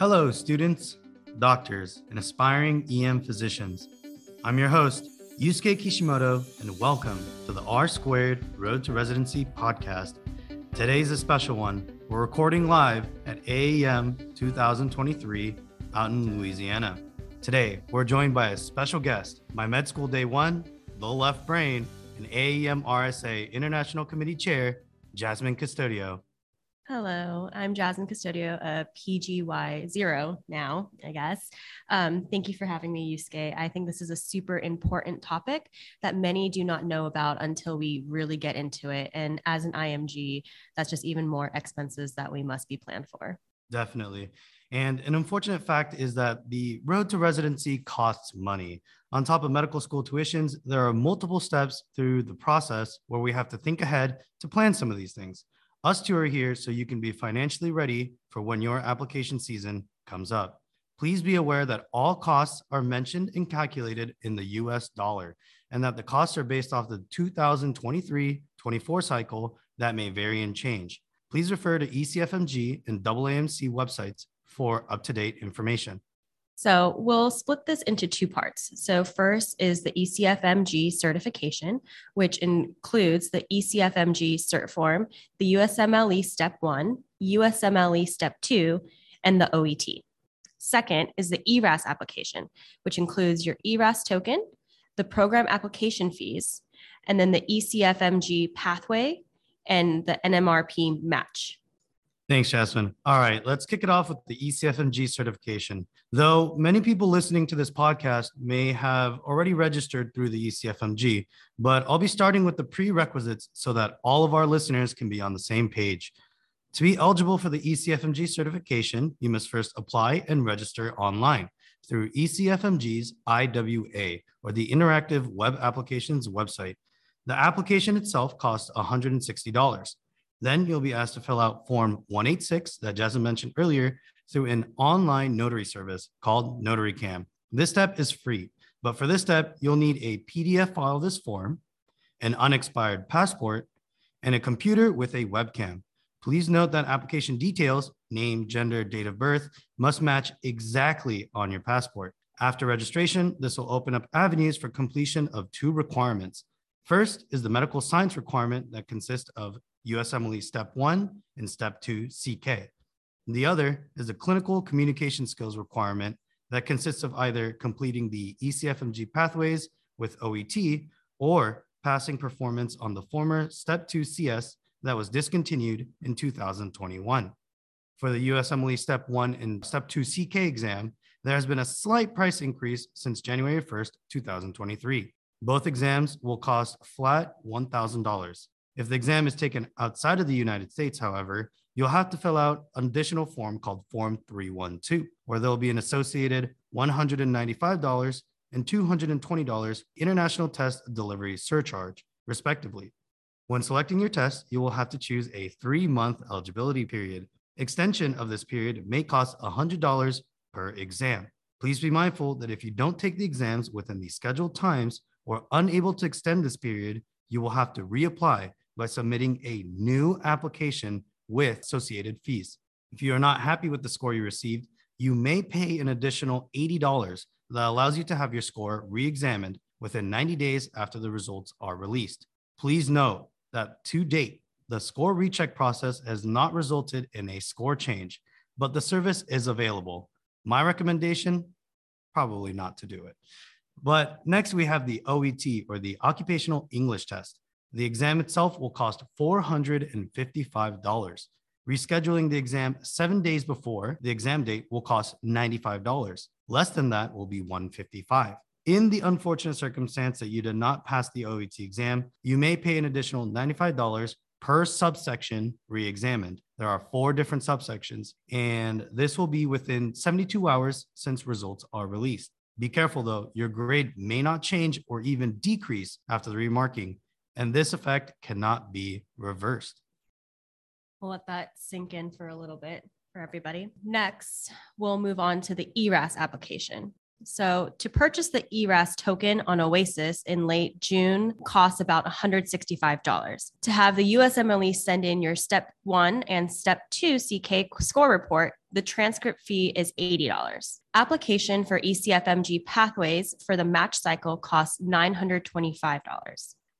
Hello, students, doctors, and aspiring EM physicians. I'm your host, Yusuke Kishimoto, and welcome to the R Squared Road to Residency podcast. Today's a special one. We're recording live at AAEM 2023 out in Louisiana. Today, we're joined by a special guest, my med school day one, the left brain, and AAEM RSA International Committee Chair, Jasmin Custodio. Hello, I'm Jasmin Custodio, a PGY zero now, I guess. Um, thank you for having me, Yusuke. I think this is a super important topic that many do not know about until we really get into it. And as an IMG, that's just even more expenses that we must be planned for. Definitely. And an unfortunate fact is that the road to residency costs money. On top of medical school tuitions, there are multiple steps through the process where we have to think ahead to plan some of these things. Us two are here so you can be financially ready for when your application season comes up. Please be aware that all costs are mentioned and calculated in the US dollar, and that the costs are based off the 2023 24 cycle that may vary and change. Please refer to ECFMG and AAMC websites for up to date information. So we'll split this into two parts. So first is the ECFMG certification, which includes the ECFMG cert form, the USMLE step one, USMLE step two, and the OET. Second is the ERAS application, which includes your ERAS token, the program application fees, and then the ECFMG pathway and the NMRP match. Thanks, Jasmin. All right, let's kick it off with the ECFMG certification. Though many people listening to this podcast may have already registered through the ECFMG, but I'll be starting with the prerequisites so that all of our listeners can be on the same page. To be eligible for the ECFMG certification, you must first apply and register online through ECFMG's IWA or the Interactive Web Applications website. The application itself costs $160. Then you'll be asked to fill out Form 186 that Jasmine mentioned earlier through an online notary service called NotaryCam. This step is free, but for this step, you'll need a PDF file of this form, an unexpired passport, and a computer with a webcam. Please note that application details, name, gender, date of birth, must match exactly on your passport. After registration, this will open up avenues for completion of two requirements. First is the medical science requirement that consists of USMLE Step 1 and Step 2 CK. The other is a clinical communication skills requirement that consists of either completing the ECFMG pathways with OET or passing performance on the former Step 2 CS that was discontinued in 2021. For the USMLE Step 1 and Step 2 CK exam, there has been a slight price increase since January 1st, 2023. Both exams will cost flat $1,000. If the exam is taken outside of the United States, however, you'll have to fill out an additional form called Form 312, where there'll be an associated $195 and $220 international test delivery surcharge, respectively. When selecting your test, you will have to choose a three month eligibility period. Extension of this period may cost $100 per exam. Please be mindful that if you don't take the exams within the scheduled times or unable to extend this period, you will have to reapply by submitting a new application with associated fees. If you are not happy with the score you received, you may pay an additional $80 that allows you to have your score re examined within 90 days after the results are released. Please note that to date, the score recheck process has not resulted in a score change, but the service is available. My recommendation probably not to do it. But next, we have the OET or the Occupational English Test. The exam itself will cost $455. Rescheduling the exam seven days before the exam date will cost $95. Less than that will be 155. In the unfortunate circumstance that you did not pass the OET exam, you may pay an additional $95 per subsection re examined. There are four different subsections, and this will be within 72 hours since results are released. Be careful though, your grade may not change or even decrease after the remarking and this effect cannot be reversed. We'll let that sink in for a little bit for everybody. Next, we'll move on to the ERAS application. So, to purchase the ERAS token on Oasis in late June costs about $165. To have the USMLE send in your Step 1 and Step 2 CK score report, the transcript fee is $80. Application for ECFMG pathways for the match cycle costs $925.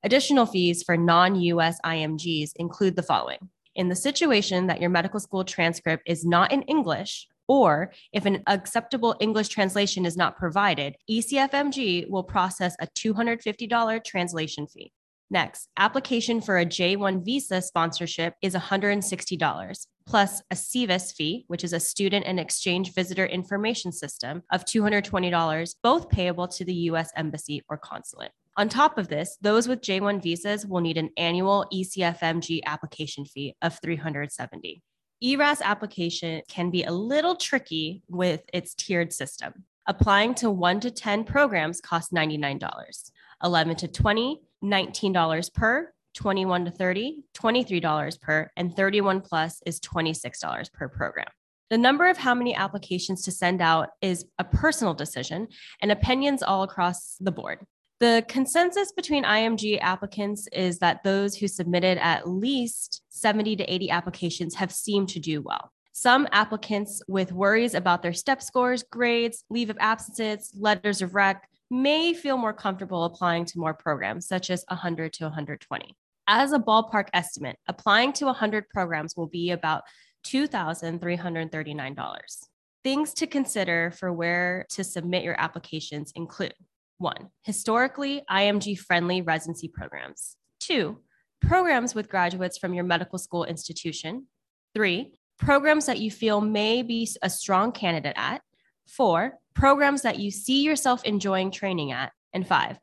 Additional fees for non US IMGs include the following. In the situation that your medical school transcript is not in English, or if an acceptable English translation is not provided, ECFMG will process a $250 translation fee. Next, application for a J1 visa sponsorship is $160, plus a SEVIS fee, which is a student and exchange visitor information system, of $220, both payable to the US Embassy or consulate. On top of this, those with J1 visas will need an annual ECFMG application fee of 370. ERAS application can be a little tricky with its tiered system. Applying to 1 to 10 programs costs $99. 11 to 20, $19 per, 21 to 30, $23 per, and 31 plus is $26 per program. The number of how many applications to send out is a personal decision and opinions all across the board. The consensus between IMG applicants is that those who submitted at least 70 to 80 applications have seemed to do well. Some applicants with worries about their step scores, grades, leave of absences, letters of rec may feel more comfortable applying to more programs, such as 100 to 120. As a ballpark estimate, applying to 100 programs will be about $2,339. Things to consider for where to submit your applications include one, historically IMG friendly residency programs. Two, programs with graduates from your medical school institution. Three, programs that you feel may be a strong candidate at. Four, programs that you see yourself enjoying training at. And five,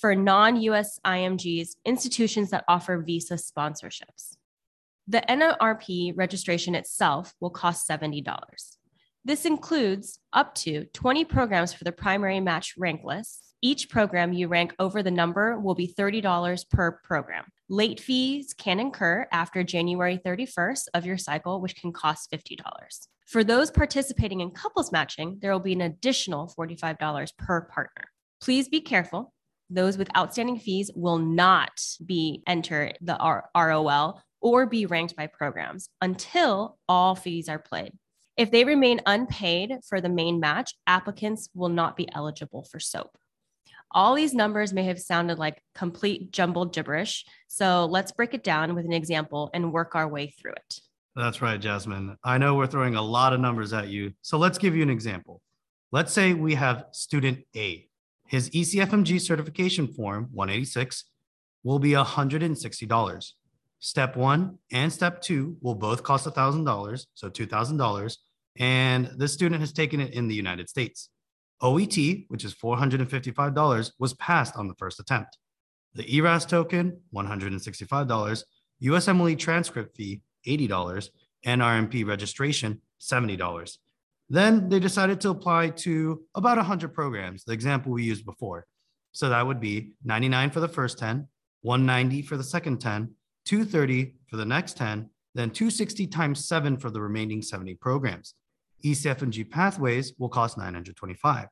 for non US IMGs, institutions that offer visa sponsorships. The NRP registration itself will cost $70. This includes up to 20 programs for the primary match rank list. Each program you rank over the number will be $30 per program. Late fees can incur after January 31st of your cycle, which can cost $50. For those participating in couples matching, there will be an additional $45 per partner. Please be careful. Those with outstanding fees will not be enter the R- ROL or be ranked by programs until all fees are paid. If they remain unpaid for the main match, applicants will not be eligible for SOAP. All these numbers may have sounded like complete jumbled gibberish. So let's break it down with an example and work our way through it. That's right, Jasmin. I know we're throwing a lot of numbers at you. So let's give you an example. Let's say we have student A. His ECFMG certification form 186 will be $160. Step one and step two will both cost $1,000, so $2,000. And this student has taken it in the United States. OET, which is $455, was passed on the first attempt. The ERAS token, $165, USMLE transcript fee, $80, NRMP registration, $70. Then they decided to apply to about 100 programs, the example we used before. So that would be 99 for the first 10, 190 for the second 10, 230 for the next 10, then 260 times 7 for the remaining 70 programs. ECFMG pathways will cost 925.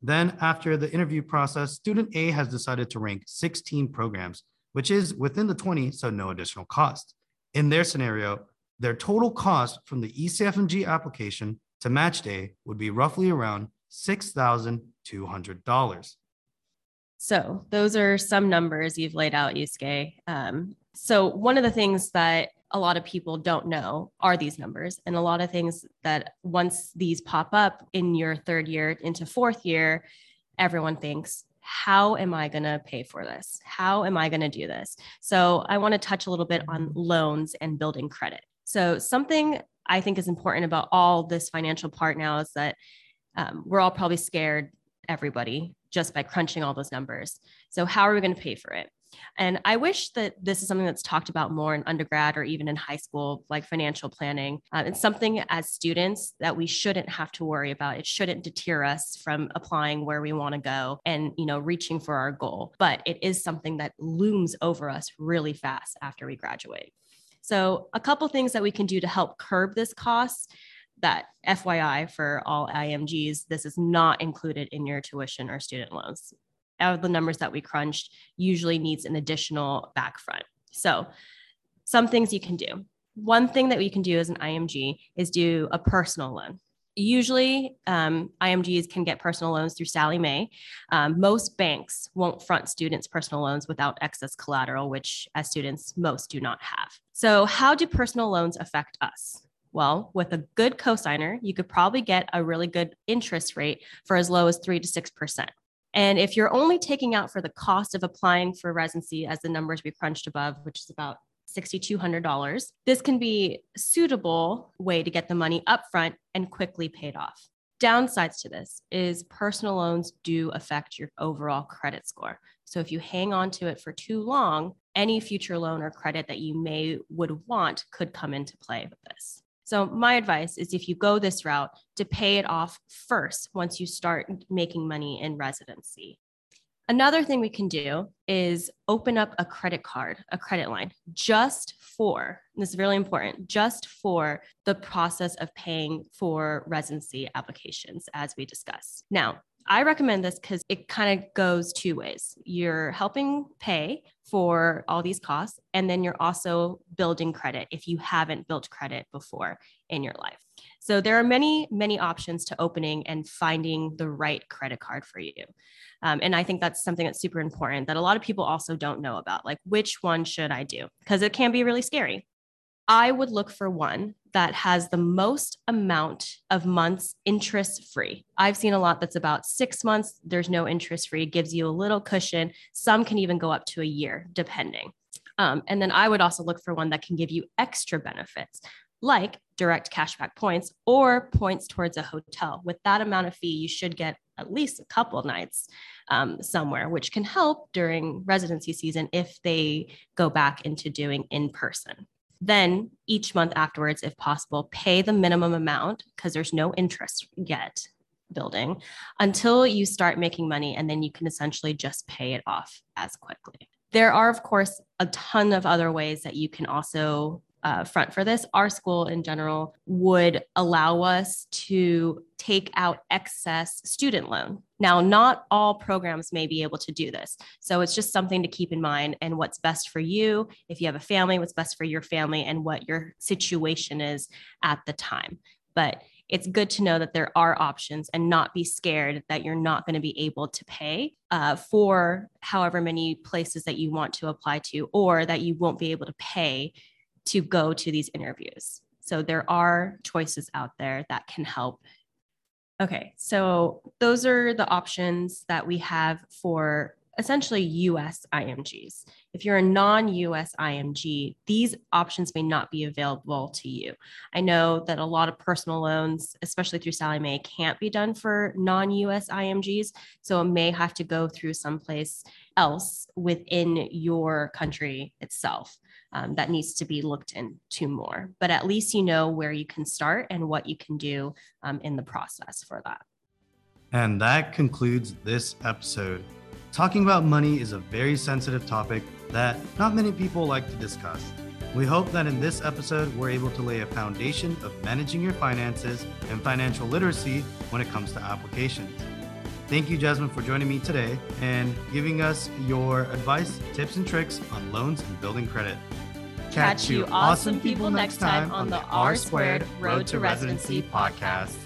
Then, after the interview process, student A has decided to rank 16 programs, which is within the 20, so no additional cost. In their scenario, their total cost from the ECFMG application to match day would be roughly around $6,200. So, those are some numbers you've laid out, Yusuke. Um, so, one of the things that a lot of people don't know are these numbers, and a lot of things that once these pop up in your third year into fourth year, everyone thinks, how am I going to pay for this? How am I going to do this? So, I want to touch a little bit on loans and building credit. So, something I think is important about all this financial part now is that um, we're all probably scared, everybody, just by crunching all those numbers. So, how are we going to pay for it? And I wish that this is something that's talked about more in undergrad or even in high school, like financial planning. Uh, it's something as students that we shouldn't have to worry about. It shouldn't deter us from applying where we want to go and, you know, reaching for our goal. But it is something that looms over us really fast after we graduate. So, a couple things that we can do to help curb this cost that FYI for all IMGs, this is not included in your tuition or student loans. Out of the numbers that we crunched, usually needs an additional back front. So, some things you can do. One thing that we can do as an IMG is do a personal loan. Usually, um, IMGs can get personal loans through Sallie Mae. Um, most banks won't front students' personal loans without excess collateral, which as students, most do not have. So, how do personal loans affect us? Well, with a good cosigner, you could probably get a really good interest rate for as low as three to 6%. And if you're only taking out for the cost of applying for residency, as the numbers we crunched above, which is about $6,200. This can be a suitable way to get the money upfront and quickly paid off. Downsides to this is personal loans do affect your overall credit score. So if you hang on to it for too long, any future loan or credit that you may would want could come into play with this. So my advice is if you go this route to pay it off first once you start making money in residency. Another thing we can do is open up a credit card, a credit line, just for this is really important, just for the process of paying for residency applications, as we discussed. Now, I recommend this because it kind of goes two ways. You're helping pay for all these costs, and then you're also building credit if you haven't built credit before in your life. So there are many, many options to opening and finding the right credit card for you. Um, and I think that's something that's super important that a lot of people also don't know about. Like, which one should I do? Because it can be really scary. I would look for one that has the most amount of months interest free. I've seen a lot that's about six months, there's no interest free, gives you a little cushion. Some can even go up to a year, depending. Um, and then I would also look for one that can give you extra benefits like direct cashback points or points towards a hotel. With that amount of fee, you should get at least a couple nights um, somewhere, which can help during residency season if they go back into doing in person. Then each month afterwards, if possible, pay the minimum amount because there's no interest yet building until you start making money, and then you can essentially just pay it off as quickly. There are, of course, a ton of other ways that you can also uh, front for this, our school in general would allow us to take out excess student loan. Now, not all programs may be able to do this. So it's just something to keep in mind and what's best for you. If you have a family, what's best for your family and what your situation is at the time. But it's good to know that there are options and not be scared that you're not going to be able to pay uh, for however many places that you want to apply to, or that you won't be able to pay to go to these interviews. So there are choices out there that can help. Okay, so those are the options that we have for essentially US IMGs. If you're a non US IMG, these options may not be available to you. I know that a lot of personal loans, especially through Sallie Mae, can't be done for non US IMGs. So it may have to go through someplace else within your country itself um, that needs to be looked into more. But at least you know where you can start and what you can do um, in the process for that. And that concludes this episode. Talking about money is a very sensitive topic that not many people like to discuss. We hope that in this episode, we're able to lay a foundation of managing your finances and financial literacy when it comes to applications. Thank you, Jasmin, for joining me today and giving us your advice, tips, and tricks on loans and building credit. Catch you awesome people next time on the R Squared Road to Residency podcast.